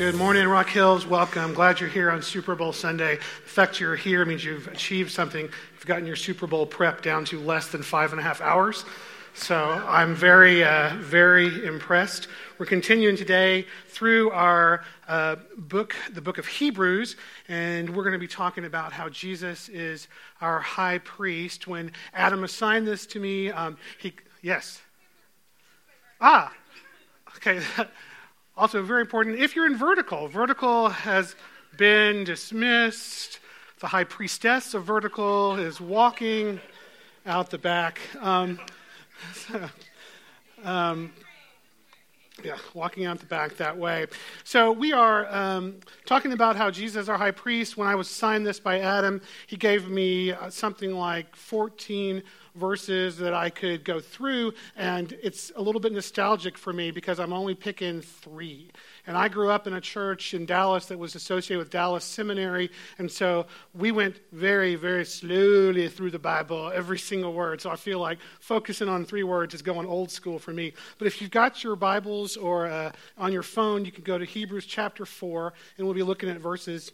Good morning, Rock Hills. Welcome. Glad you're here on Super Bowl Sunday. The fact you're here means you've achieved something. You've gotten your Super Bowl prep down to less than five and a half hours. So I'm very, uh, very impressed. We're continuing today through our uh, book, the book of Hebrews, and we're going to be talking about how Jesus is our high priest. When Adam assigned this to me, um, he, yes. Ah, okay. Also, very important if you're in vertical, vertical has been dismissed. The high priestess of vertical is walking out the back. Um, um, yeah, walking out the back that way. So we are um, talking about how Jesus, our high priest, when I was signed this by Adam, he gave me uh, something like 14 verses that I could go through, and it's a little bit nostalgic for me because I'm only picking three. And I grew up in a church in Dallas that was associated with Dallas Seminary, and so we went very, very slowly through the Bible, every single word. So I feel like focusing on three words is going old school for me. But if you've got your Bibles or uh, on your phone, you can go to Hebrews chapter 4, and we'll be looking at verses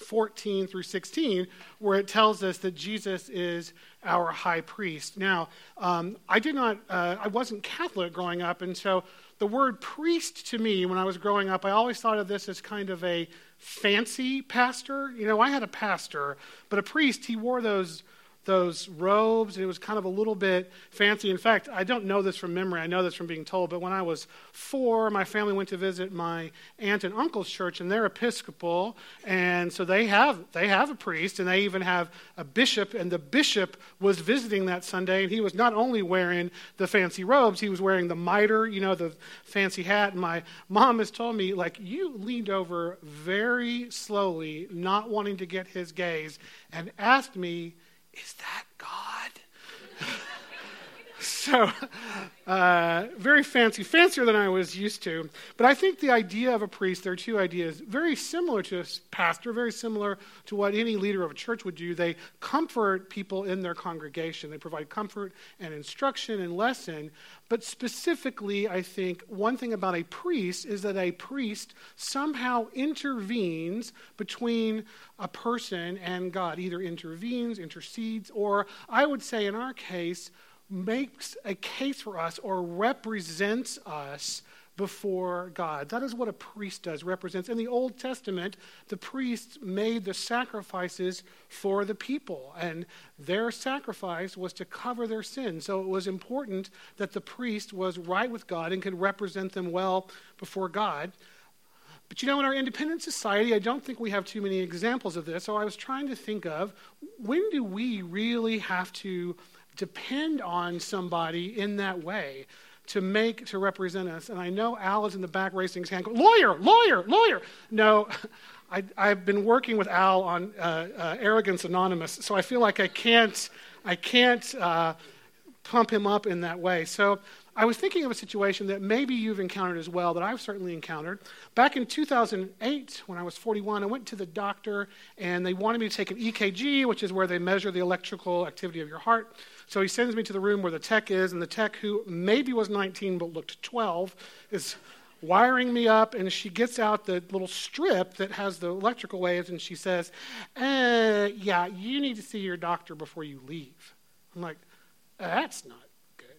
14 through 16, where it tells us that Jesus is our high priest. Now, um, I did not, uh, I wasn't Catholic growing up, and so the word priest to me, when I was growing up, I always thought of this as kind of a fancy pastor. You know, I had a pastor, but a priest, he wore those those robes. and It was kind of a little bit fancy. In fact, I don't know this from memory. I know this from being told. But when I was four, my family went to visit my aunt and uncle's church, and they're Episcopal, and so they have they have a priest, and they even have a bishop. And the bishop was visiting that Sunday, and he was not only wearing the fancy robes, he was wearing the mitre, you know, the fancy hat. And my mom has told me, like, you leaned over very slowly, not wanting to get his gaze, and asked me is that God? So, uh, very fancy, fancier than I was used to. But I think the idea of a priest, there are two ideas, very similar to a pastor, very similar to what any leader of a church would do. They comfort people in their congregation, they provide comfort and instruction and lesson. But specifically, I think one thing about a priest is that a priest somehow intervenes between a person and God, either intervenes, intercedes, or I would say in our case, makes a case for us or represents us before God. That is what a priest does, represents. In the Old Testament, the priests made the sacrifices for the people, and their sacrifice was to cover their sins. So it was important that the priest was right with God and could represent them well before God. But you know, in our independent society, I don't think we have too many examples of this. So I was trying to think of when do we really have to depend on somebody in that way to make, to represent us? And I know Al is in the back raising his hand, lawyer, lawyer, lawyer. No, I, have been working with Al on uh, uh, Arrogance Anonymous, so I feel like I can't, I can't uh, pump him up in that way. So I was thinking of a situation that maybe you've encountered as well, that I've certainly encountered. Back in 2008, when I was 41, I went to the doctor and they wanted me to take an EKG, which is where they measure the electrical activity of your heart. So he sends me to the room where the tech is, and the tech, who maybe was 19 but looked 12, is wiring me up, and she gets out the little strip that has the electrical waves, and she says, uh, Yeah, you need to see your doctor before you leave. I'm like, That's not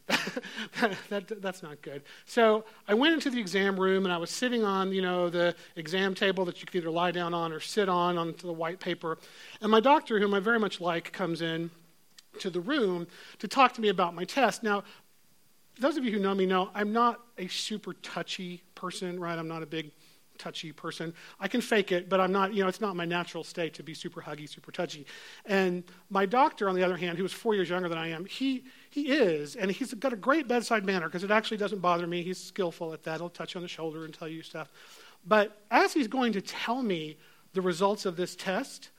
that, that's not good. So I went into the exam room and I was sitting on, you know, the exam table that you could either lie down on or sit on onto the white paper. And my doctor, whom I very much like, comes in to the room to talk to me about my test. Now, those of you who know me know I'm not a super touchy person, right? I'm not a big touchy person. I can fake it, but I'm not, you know, it's not my natural state to be super huggy, super touchy. And my doctor, on the other hand, who was four years younger than I am, he, he is, and he's got a great bedside manner because it actually doesn't bother me. He's skillful at that. He'll touch you on the shoulder and tell you stuff. But as he's going to tell me the results of this test,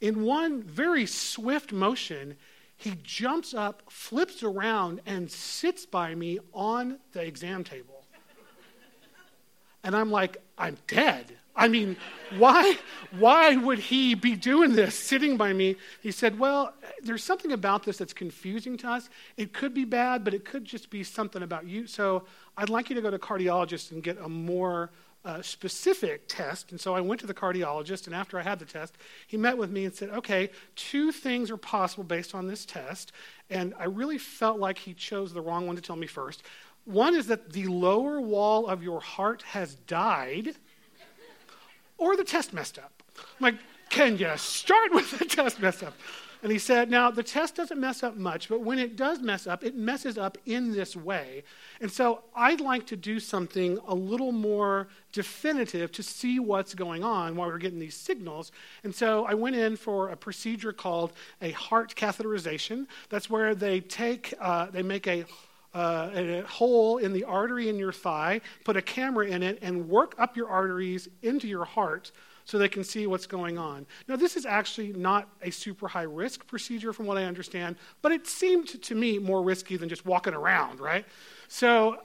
in one very swift motion, he jumps up, flips around, and sits by me on the exam table. And I'm like, I'm dead. I mean, why, why would he be doing this, sitting by me? He said, Well, there's something about this that's confusing to us. It could be bad, but it could just be something about you. So I'd like you to go to cardiologist and get a more uh, specific test. And so I went to the cardiologist, and after I had the test, he met with me and said, Okay, two things are possible based on this test. And I really felt like he chose the wrong one to tell me first. One is that the lower wall of your heart has died, or the test messed up. I'm like, can you start with the test messed up? And he said, Now, the test doesn't mess up much, but when it does mess up, it messes up in this way. And so I'd like to do something a little more definitive to see what's going on while we're getting these signals. And so I went in for a procedure called a heart catheterization. That's where they take, uh, they make a uh, a hole in the artery in your thigh, put a camera in it, and work up your arteries into your heart so they can see what's going on. Now, this is actually not a super high risk procedure from what I understand, but it seemed to me more risky than just walking around, right? So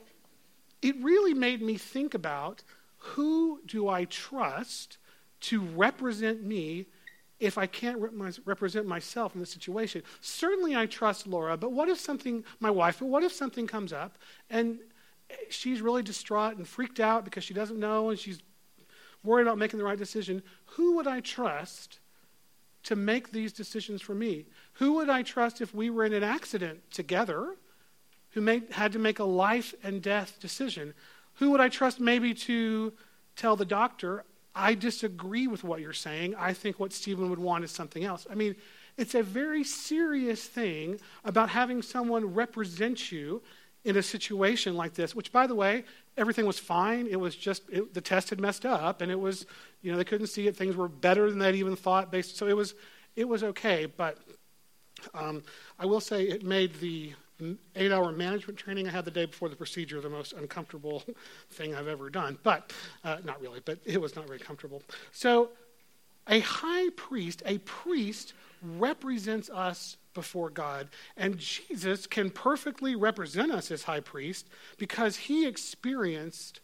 it really made me think about who do I trust to represent me if I can't represent myself in the situation. Certainly I trust Laura, but what if something, my wife, but what if something comes up and she's really distraught and freaked out because she doesn't know and she's worried about making the right decision, who would I trust to make these decisions for me? Who would I trust if we were in an accident together who made, had to make a life and death decision? Who would I trust maybe to tell the doctor, I disagree with what you're saying. I think what Stephen would want is something else. I mean, it's a very serious thing about having someone represent you in a situation like this, which, by the way, everything was fine. It was just it, the test had messed up, and it was, you know, they couldn't see it. Things were better than they'd even thought. Based, so it was, it was okay. But um, I will say it made the eight-hour management training I had the day before the procedure the most uncomfortable thing I've ever done. But uh, not really. But it was not very comfortable. So a high priest, a priest, represents us before God. And Jesus can perfectly represent us as high priest because he experienced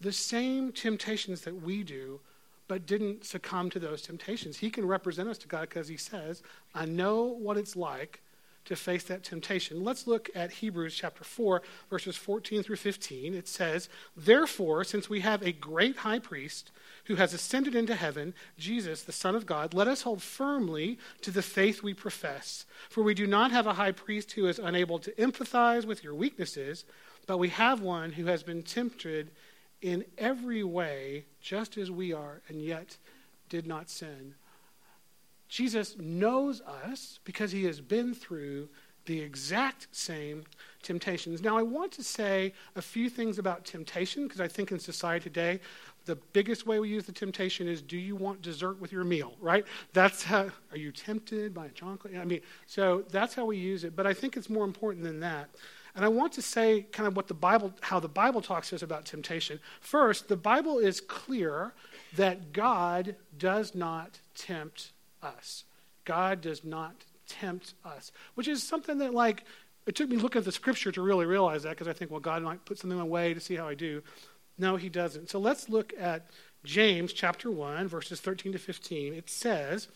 the same temptations that we do, but didn't succumb to those temptations. He can represent us to God because he says, I know what it's like to face that temptation. Let's look at Hebrews chapter 4, verses 14 through 15. It says, Therefore, since we have a great high priest who has ascended into heaven, Jesus, the Son of God, let us hold firmly to the faith we profess. For we do not have a high priest who is unable to empathize with your weaknesses, but we have one who has been tempted in every way, just as we are, and yet did not sin. Jesus knows us because he has been through the exact same temptations. Now, I want to say a few things about temptation because I think in society today, the biggest way we use the temptation is do you want dessert with your meal, right? That's how, are you tempted by chocolate? I mean, so that's how we use it. But I think it's more important than that. And I want to say kind of what the Bible, how the Bible talks to us about temptation. First, the Bible is clear that God does not tempt us. God does not tempt us, which is something that, like, it took me looking at the scripture to really realize that because I think, well, God might put something in my way to see how I do. No, he doesn't. So let's look at James chapter 1, verses 13 to 15. It says,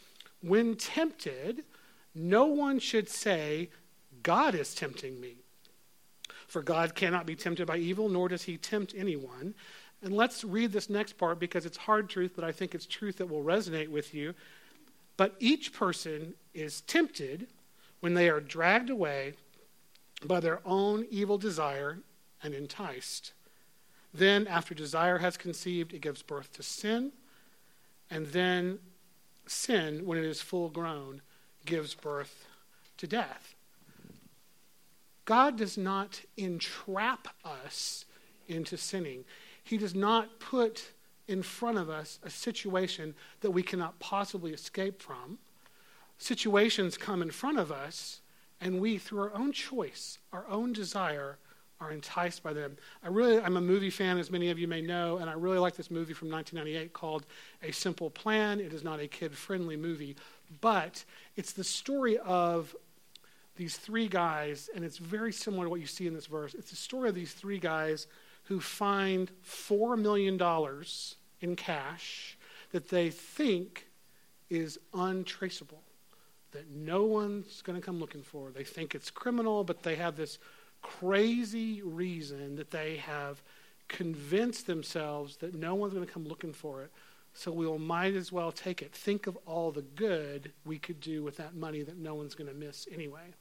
When tempted, no one should say, God is tempting me. For God cannot be tempted by evil, nor does he tempt anyone. And let's read this next part because it's hard truth, but I think it's truth that will resonate with you. But each person is tempted when they are dragged away by their own evil desire and enticed. Then, after desire has conceived, it gives birth to sin. And then, sin, when it is full grown, gives birth to death. God does not entrap us into sinning. He does not put in front of us a situation that we cannot possibly escape from. Situations come in front of us, and we, through our own choice, our own desire, are enticed by them. I really, I'm a movie fan, as many of you may know, and I really like this movie from 1998 called A Simple Plan. It is not a kid friendly movie, but it's the story of these three guys, and it's very similar to what you see in this verse. It's the story of these three guys who find $4 million in cash that they think is untraceable, that no one's going to come looking for. They think it's criminal, but they have this crazy reason that they have convinced themselves that no one's going to come looking for it. So we will might as well take it. Think of all the good we could do with that money that no one's going to miss anyway.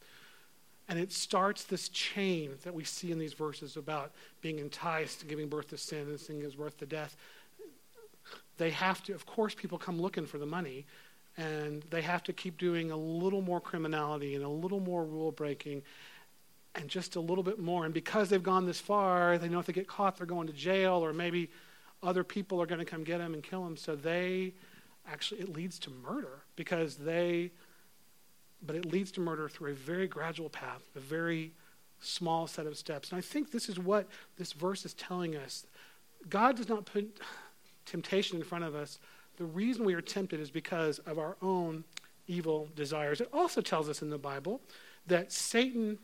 And it starts this chain that we see in these verses about being enticed giving birth to sin and sin gives birth to death. They have to, of course, people come looking for the money, and they have to keep doing a little more criminality and a little more rule breaking and just a little bit more. And because they've gone this far, they know if they get caught, they're going to jail, or maybe other people are going to come get them and kill them. So they actually, it leads to murder because they but it leads to murder through a very gradual path, a very small set of steps. And I think this is what this verse is telling us. God does not put temptation in front of us. The reason we are tempted is because of our own evil desires. It also tells us in the Bible that Satan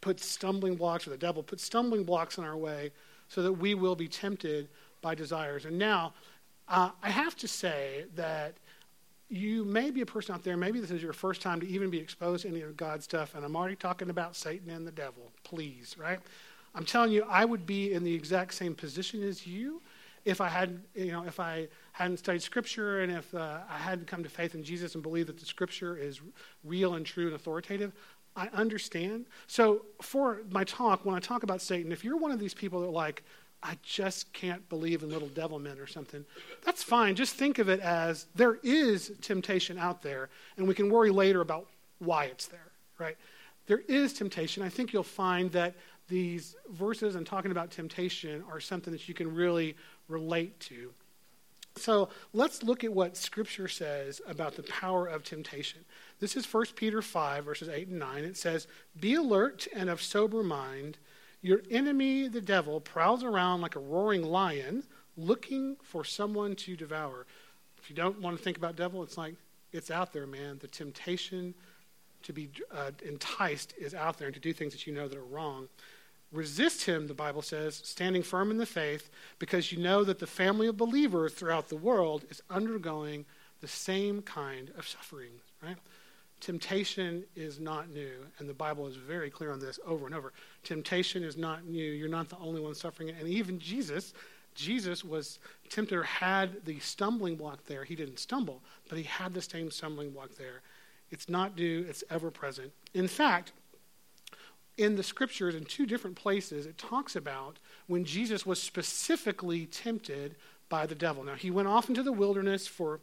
puts stumbling blocks, or the devil puts stumbling blocks in our way so that we will be tempted by desires. And now, uh, I have to say that you may be a person out there, maybe this is your first time to even be exposed to any of God's stuff, and I'm already talking about Satan and the devil. Please, right? I'm telling you, I would be in the exact same position as you if I had, you know, if I hadn't studied Scripture and if uh, I hadn't come to faith in Jesus and believed that the Scripture is real and true and authoritative. I understand. So for my talk, when I talk about Satan, if you're one of these people that like, I just can't believe in little devil men or something. That's fine. Just think of it as there is temptation out there, and we can worry later about why it's there, right? There is temptation. I think you'll find that these verses and talking about temptation are something that you can really relate to. So let's look at what Scripture says about the power of temptation. This is 1 Peter 5, verses 8 and 9. It says, Be alert and of sober mind. Your enemy, the devil, prowls around like a roaring lion looking for someone to devour. If you don't want to think about devil, it's like it's out there, man. The temptation to be uh, enticed is out there and to do things that you know that are wrong. Resist him, the Bible says, standing firm in the faith, because you know that the family of believers throughout the world is undergoing the same kind of suffering, right? Temptation is not new, and the Bible is very clear on this over and over. Temptation is not new. You're not the only one suffering it. And even Jesus, Jesus was tempted or had the stumbling block there. He didn't stumble, but he had the same stumbling block there. It's not new, it's ever present. In fact, in the scriptures, in two different places, it talks about when Jesus was specifically tempted by the devil. Now, he went off into the wilderness for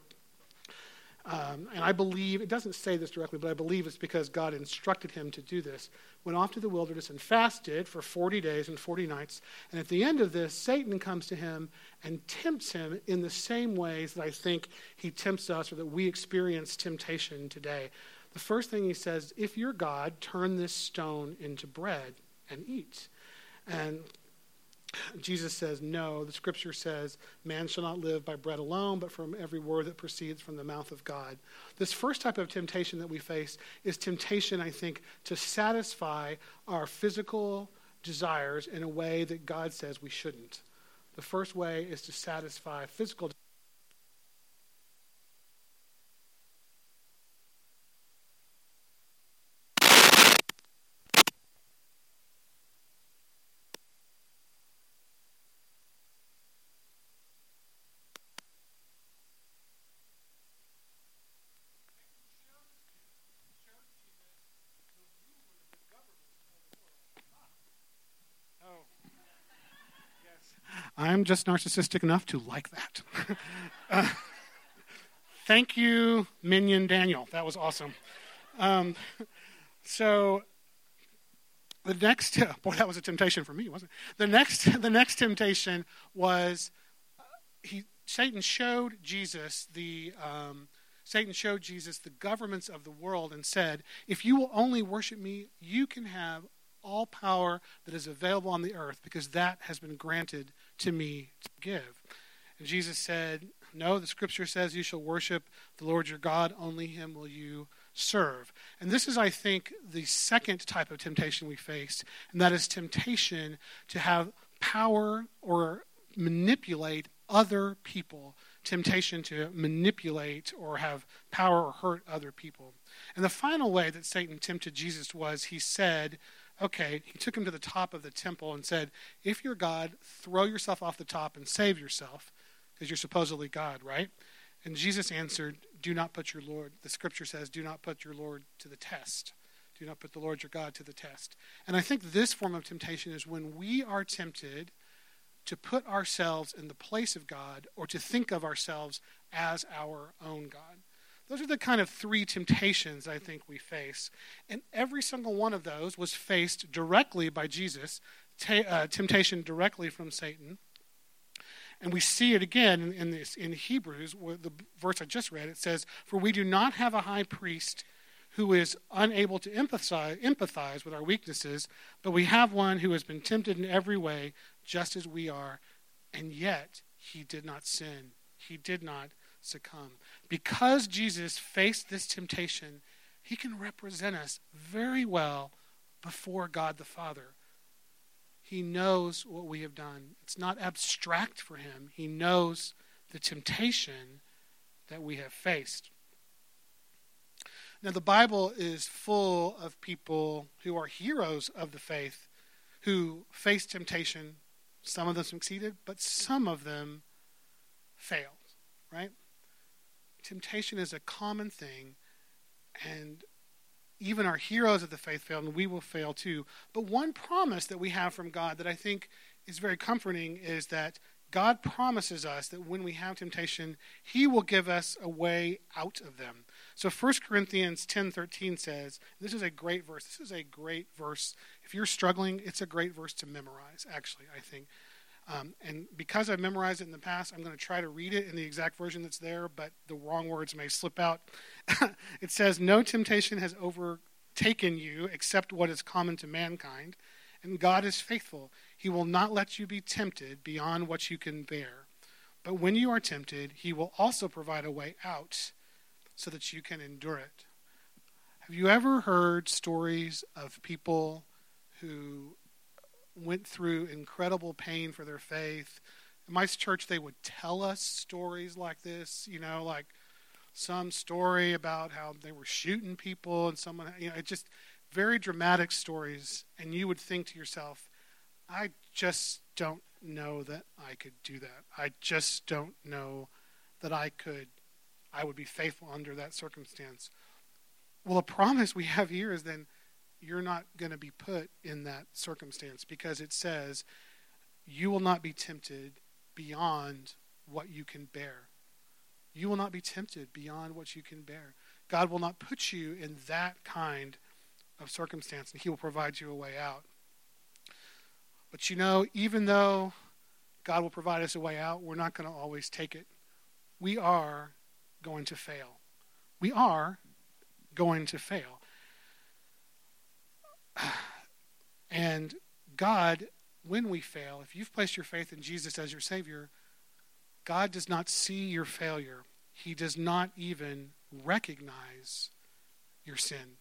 um, and I believe, it doesn't say this directly, but I believe it's because God instructed him to do this. Went off to the wilderness and fasted for 40 days and 40 nights. And at the end of this, Satan comes to him and tempts him in the same ways that I think he tempts us or that we experience temptation today. The first thing he says, if you're God, turn this stone into bread and eat. And Jesus says, No. The scripture says, Man shall not live by bread alone, but from every word that proceeds from the mouth of God. This first type of temptation that we face is temptation, I think, to satisfy our physical desires in a way that God says we shouldn't. The first way is to satisfy physical I'm just narcissistic enough to like that. uh, thank you, Minion Daniel. That was awesome. Um, so the next boy, that was a temptation for me, wasn't it? The next, the next temptation was uh, he. Satan showed Jesus the. Um, Satan showed Jesus the governments of the world and said, If you will only worship me, you can have all power that is available on the earth because that has been granted to me to give. And Jesus said, No, the scripture says you shall worship the Lord your God, only him will you serve. And this is, I think, the second type of temptation we face, and that is temptation to have power or manipulate other people, temptation to manipulate or have power or hurt other people. And the final way that Satan tempted Jesus was he said, okay, he took him to the top of the temple and said, If you're God, throw yourself off the top and save yourself, because you're supposedly God, right? And Jesus answered, Do not put your Lord, the scripture says, do not put your Lord to the test. Do not put the Lord your God to the test. And I think this form of temptation is when we are tempted to put ourselves in the place of God or to think of ourselves as our own God. Those are the kind of three temptations I think we face. And every single one of those was faced directly by Jesus, t- uh, temptation directly from Satan. And we see it again in, in, this, in Hebrews, the verse I just read. It says, For we do not have a high priest who is unable to empathize, empathize with our weaknesses, but we have one who has been tempted in every way, just as we are, and yet he did not sin. He did not succumb. Because Jesus faced this temptation, he can represent us very well before God the Father. He knows what we have done. It's not abstract for him. He knows the temptation that we have faced. Now, the Bible is full of people who are heroes of the faith who faced temptation. Some of them succeeded, but some of them failed, right? Temptation is a common thing, and even our heroes of the faith failed, and we will fail too. But one promise that we have from God that I think is very comforting is that God promises us that when we have temptation, He will give us a way out of them. So 1 Corinthians 10:13 says, this is a great verse. This is a great verse. If you're struggling, it's a great verse to memorize, actually, I think. Um, and because I've memorized it in the past, I'm going to try to read it in the exact version that's there, but the wrong words may slip out. it says, No temptation has overtaken you except what is common to mankind, and God is faithful. He will not let you be tempted beyond what you can bear. But when you are tempted, He will also provide a way out so that you can endure it. Have you ever heard stories of people who went through incredible pain for their faith. In my church, they would tell us stories like this, you know, like some story about how they were shooting people and someone, you know, it just very dramatic stories. And you would think to yourself, I just don't know that I could do that. I just don't know that I could, I would be faithful under that circumstance. Well, a promise we have here is then you're not going to be put in that circumstance because it says you will not be tempted beyond what you can bear. You will not be tempted beyond what you can bear. God will not put you in that kind of circumstance, and He will provide you a way out. But you know, even though God will provide us a way out, we're not going to always take it. We are going to fail. We are going to fail. And God, when we fail, if you've placed your faith in Jesus as your Savior, God does not see your failure. He does not even recognize your sin.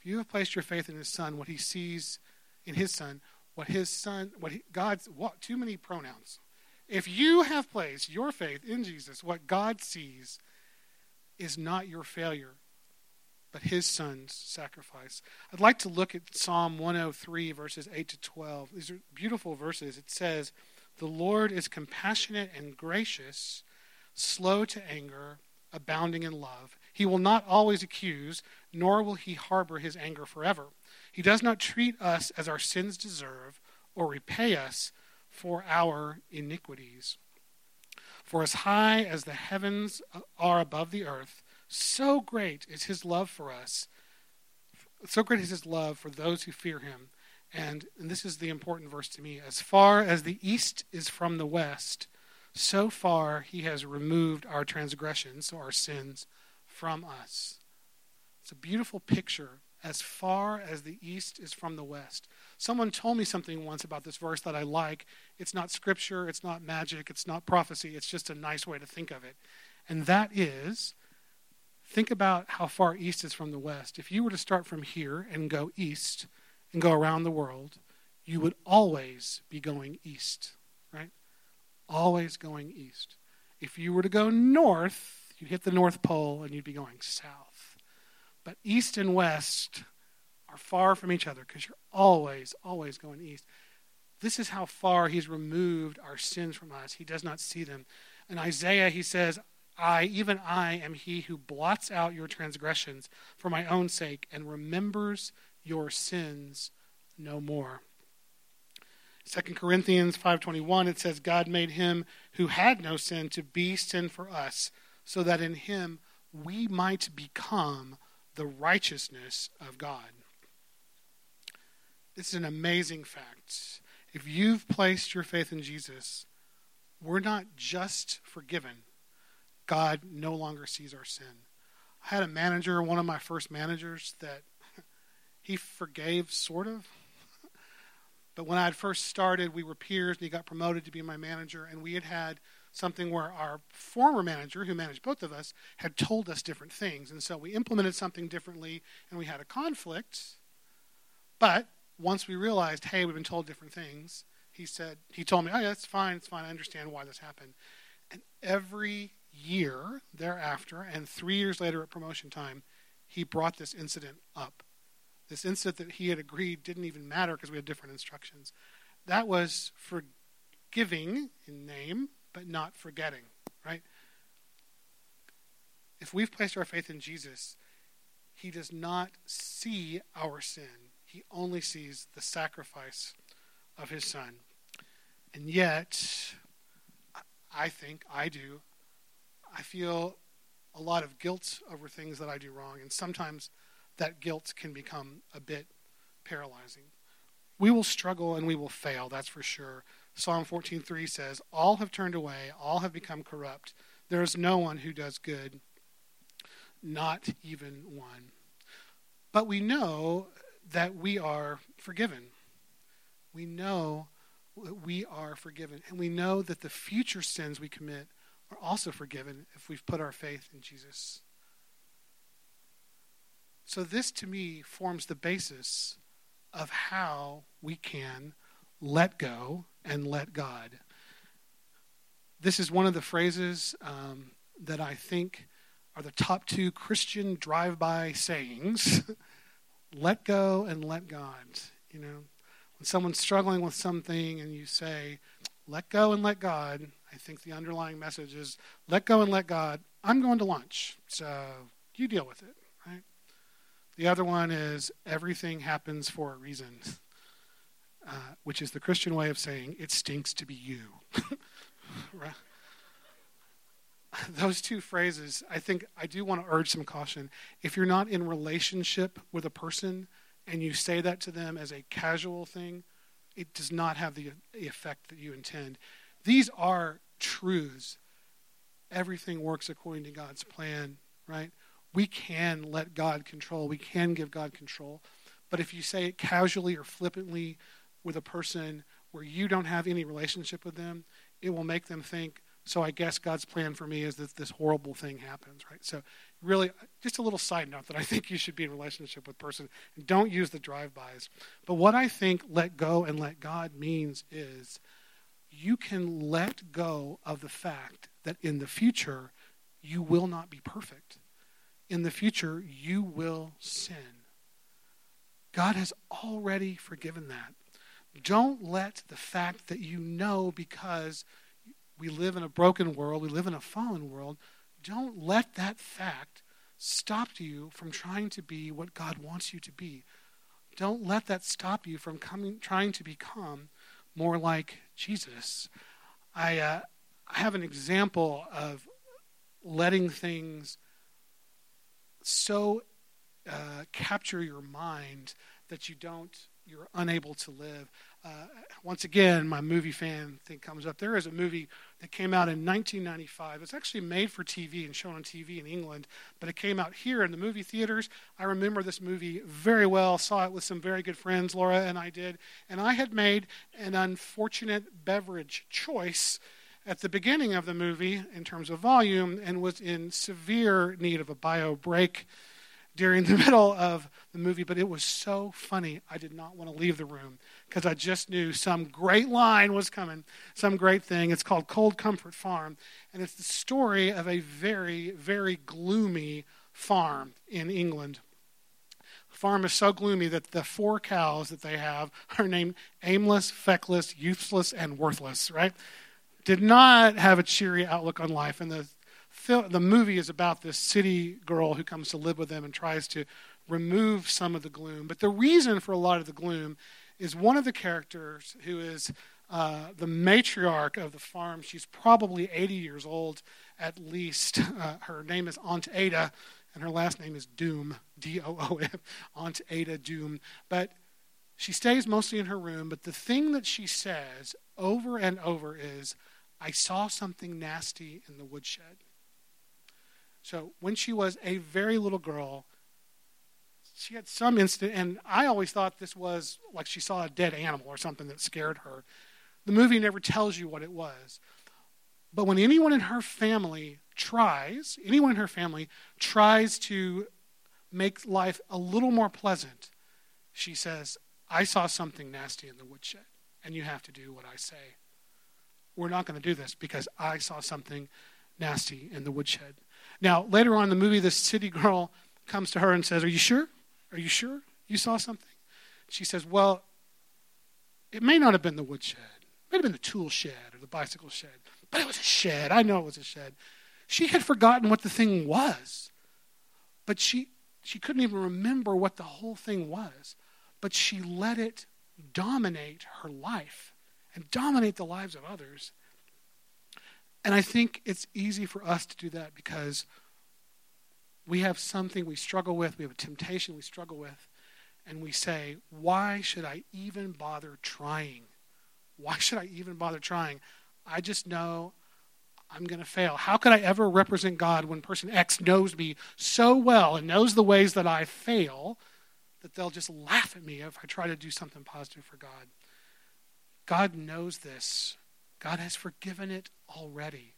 If you have placed your faith in His Son, what He sees in His Son, what His Son, what he, God's, what, too many pronouns. If you have placed your faith in Jesus, what God sees is not your failure but his son's sacrifice. I'd like to look at Psalm 103, verses 8 to 12. These are beautiful verses. It says, The Lord is compassionate and gracious, slow to anger, abounding in love. He will not always accuse, nor will he harbor his anger forever. He does not treat us as our sins deserve, or repay us for our iniquities. For as high as the heavens are above the earth, so great is his love for us. So great is his love for those who fear him. And, and this is the important verse to me. As far as the east is from the west, so far he has removed our transgressions, or our sins, from us. It's a beautiful picture. As far as the east is from the west. Someone told me something once about this verse that I like. It's not scripture, it's not magic, it's not prophecy, it's just a nice way to think of it. And that is think about how far east is from the west. If you were to start from here and go east and go around the world, you would always be going east, right? Always going east. If you were to go north, you'd hit the North Pole and you'd be going south. But east and west are far from each other because you're always, always going east. This is how far he's removed our sins from us. He does not see them. In Isaiah, he says, I, even I, am he who blots out your transgressions for my own sake and remembers your sins no more. 2 Corinthians 5:21 it says God made him who had no sin to be sin for us so that in him we might become the righteousness of God. This is an amazing fact. If you've placed your faith in Jesus, we're not just forgiven. God no longer sees our sin. I had a manager, one of my first managers, that he forgave, sort of. But when I had first started, we were peers, and he got promoted to be my manager, and we had had something where our former manager, who managed both of us, had told us different things. And so we implemented something differently, and we had a conflict. But once we realized, hey, we've been told different things, he said, he told me, oh, yeah, that's fine, it's fine, I understand why this happened. And every year thereafter, and three years later at promotion time, he brought this incident up. This incident that he had agreed didn't even matter because we had different instructions. That was forgiving in name, but not forgetting, right? If we've placed our faith in Jesus, he does not see our sin. He only sees the sacrifice of his son. And yet, I think, I do, I feel a lot of guilt over things that I do wrong, and sometimes that guilt can become a bit paralyzing. We will struggle and we will fail, that's for sure. Psalm 14:3 says, "All have turned away, all have become corrupt. There is no one who does good, not even one." But we know that we are forgiven. We know that we are forgiven, and we know that the future sins we commit are also forgiven if we've put our faith in Jesus. So, this to me forms the basis of how we can let go and let God. This is one of the phrases um, that I think are the top two Christian drive by sayings let go and let God. You know, when someone's struggling with something and you say, let go and let God, I think the underlying message is let go and let God. I'm going to lunch, so you deal with it, right? The other one is everything happens for a reason, uh, which is the Christian way of saying it stinks to be you. right? Those two phrases, I think I do want to urge some caution. If you're not in relationship with a person and you say that to them as a casual thing, it does not have the effect that you intend. These are truths. Everything works according to God's plan, right? We can let God control, we can give God control. But if you say it casually or flippantly with a person where you don't have any relationship with them, it will make them think, so I guess God's plan for me is that this horrible thing happens, right? So really, just a little side note that I think you should be in relationship with person and don't use the drive-bys. But what I think let go and let God means is you can let go of the fact that in the future you will not be perfect. In the future you will sin. God has already forgiven that. Don't let the fact that you know because we live in a broken world, we live in a fallen world, don't let that fact stop you from trying to be what God wants you to be. Don't let that stop you from coming, trying to become more like Jesus. I, uh, I have an example of letting things so uh, capture your mind that you don't, you're unable to live. Uh, once again, my movie fan thing comes up. There is a movie that came out in 1995. It's actually made for TV and shown on TV in England, but it came out here in the movie theaters. I remember this movie very well. Saw it with some very good friends, Laura and I did. And I had made an unfortunate beverage choice at the beginning of the movie in terms of volume and was in severe need of a bio break during the middle of the movie, but it was so funny. I did not want to leave the room because I just knew some great line was coming, some great thing. It's called Cold Comfort Farm, and it's the story of a very, very gloomy farm in England. The farm is so gloomy that the four cows that they have are named aimless, feckless, useless, and worthless, right? Did not have a cheery outlook on life. And the, the movie is about this city girl who comes to live with them and tries to remove some of the gloom. But the reason for a lot of the gloom is one of the characters who is uh, the matriarch of the farm. She's probably 80 years old at least. Uh, her name is Aunt Ada, and her last name is Doom, D O O M, Aunt Ada Doom. But she stays mostly in her room, but the thing that she says over and over is, I saw something nasty in the woodshed. So when she was a very little girl, she had some instant, and I always thought this was like she saw a dead animal or something that scared her. The movie never tells you what it was. But when anyone in her family tries, anyone in her family tries to make life a little more pleasant, she says, I saw something nasty in the woodshed, and you have to do what I say. We're not going to do this because I saw something nasty in the woodshed. Now, later on in the movie, this city girl comes to her and says, Are you sure? Are you sure you saw something? She says, Well, it may not have been the woodshed. It may have been the tool shed or the bicycle shed, but it was a shed. I know it was a shed. She had forgotten what the thing was, but she, she couldn't even remember what the whole thing was. But she let it dominate her life and dominate the lives of others. And I think it's easy for us to do that because we have something we struggle with, we have a temptation we struggle with, and we say, Why should I even bother trying? Why should I even bother trying? I just know I'm going to fail. How could I ever represent God when person X knows me so well and knows the ways that I fail that they'll just laugh at me if I try to do something positive for God? God knows this. God has forgiven it already.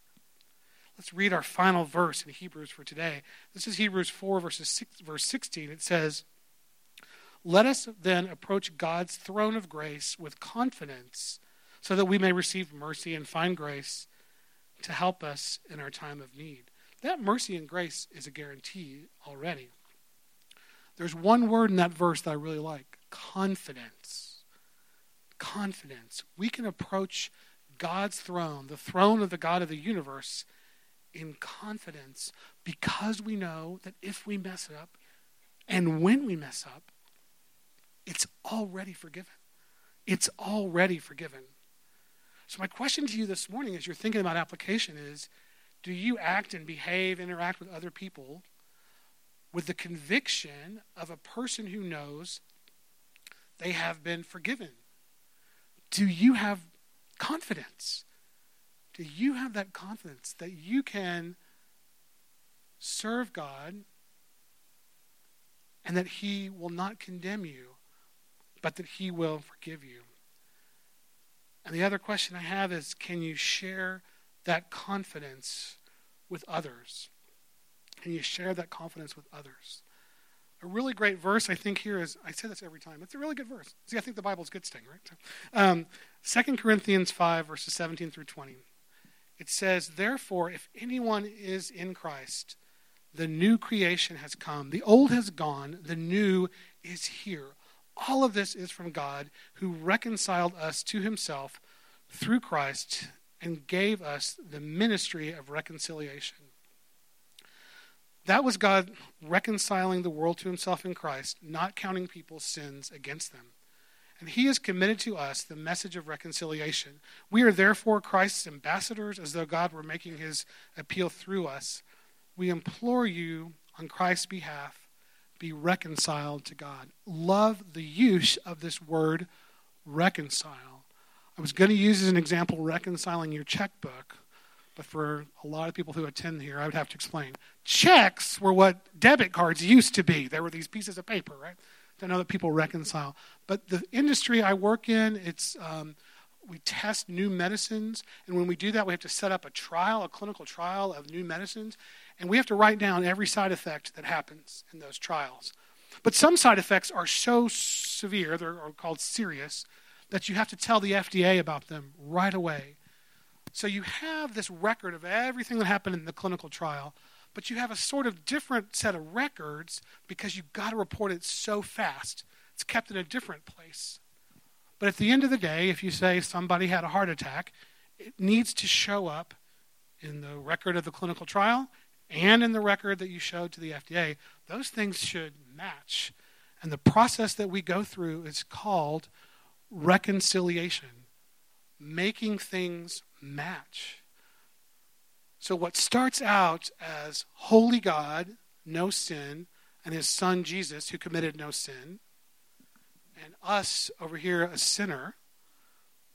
Let's read our final verse in Hebrews for today. This is Hebrews 4, verses 6, verse 16. It says, Let us then approach God's throne of grace with confidence so that we may receive mercy and find grace to help us in our time of need. That mercy and grace is a guarantee already. There's one word in that verse that I really like confidence. Confidence. We can approach God's throne, the throne of the God of the universe, in confidence because we know that if we mess it up and when we mess up, it's already forgiven. It's already forgiven. So, my question to you this morning as you're thinking about application is do you act and behave, interact with other people with the conviction of a person who knows they have been forgiven? Do you have confidence? Do you have that confidence that you can serve God and that He will not condemn you, but that He will forgive you? And the other question I have is can you share that confidence with others? Can you share that confidence with others? A really great verse, I think, here is I say this every time. It's a really good verse. See, I think the Bible's good sting, right? Um, 2 Corinthians 5, verses 17 through 20. It says, Therefore, if anyone is in Christ, the new creation has come. The old has gone, the new is here. All of this is from God who reconciled us to himself through Christ and gave us the ministry of reconciliation. That was God reconciling the world to himself in Christ, not counting people's sins against them. And he has committed to us the message of reconciliation. We are therefore Christ's ambassadors, as though God were making his appeal through us. We implore you on Christ's behalf be reconciled to God. Love the use of this word reconcile. I was going to use as an example reconciling your checkbook, but for a lot of people who attend here, I would have to explain. Checks were what debit cards used to be. They were these pieces of paper, right? To know that people reconcile. But the industry I work in, it's um, we test new medicines, and when we do that, we have to set up a trial, a clinical trial of new medicines. And we have to write down every side effect that happens in those trials. But some side effects are so severe, they're called serious, that you have to tell the FDA about them right away. So you have this record of everything that happened in the clinical trial, but you have a sort of different set of records because you've got to report it so fast. It's kept in a different place. But at the end of the day, if you say somebody had a heart attack, it needs to show up in the record of the clinical trial and in the record that you showed to the FDA. Those things should match. And the process that we go through is called reconciliation, making things match. So, what starts out as holy God, no sin, and his son Jesus, who committed no sin, and us over here, a sinner,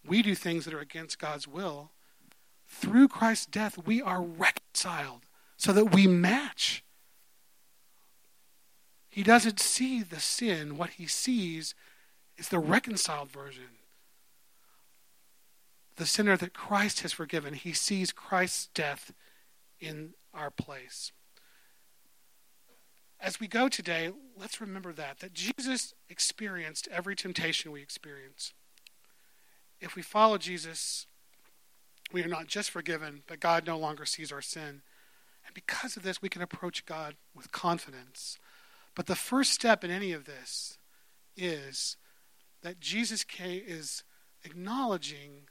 we do things that are against God's will. Through Christ's death, we are reconciled so that we match. He doesn't see the sin. What he sees is the reconciled version the sinner that Christ has forgiven. He sees Christ's death in our place. As we go today, let's remember that that Jesus experienced every temptation we experience. If we follow Jesus, we are not just forgiven, but God no longer sees our sin. And because of this, we can approach God with confidence. But the first step in any of this is that Jesus is acknowledging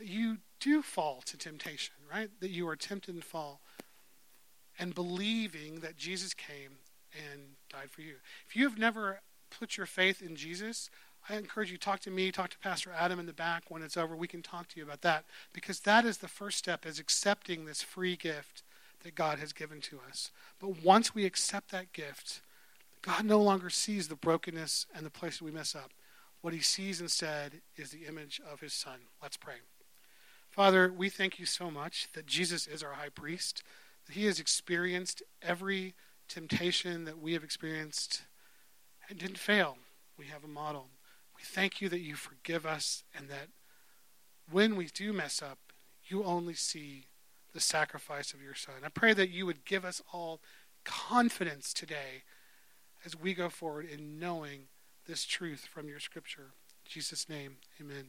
that you do fall to temptation, right? That you are tempted and fall. And believing that Jesus came and died for you. If you have never put your faith in Jesus, I encourage you to talk to me, talk to Pastor Adam in the back when it's over. We can talk to you about that because that is the first step is accepting this free gift that God has given to us. But once we accept that gift, God no longer sees the brokenness and the places we mess up. What he sees instead is the image of his son. Let's pray. Father, we thank you so much that Jesus is our high priest, that he has experienced every temptation that we have experienced and didn't fail. We have a model. We thank you that you forgive us and that when we do mess up, you only see the sacrifice of your son. I pray that you would give us all confidence today as we go forward in knowing this truth from your scripture. In Jesus' name, amen.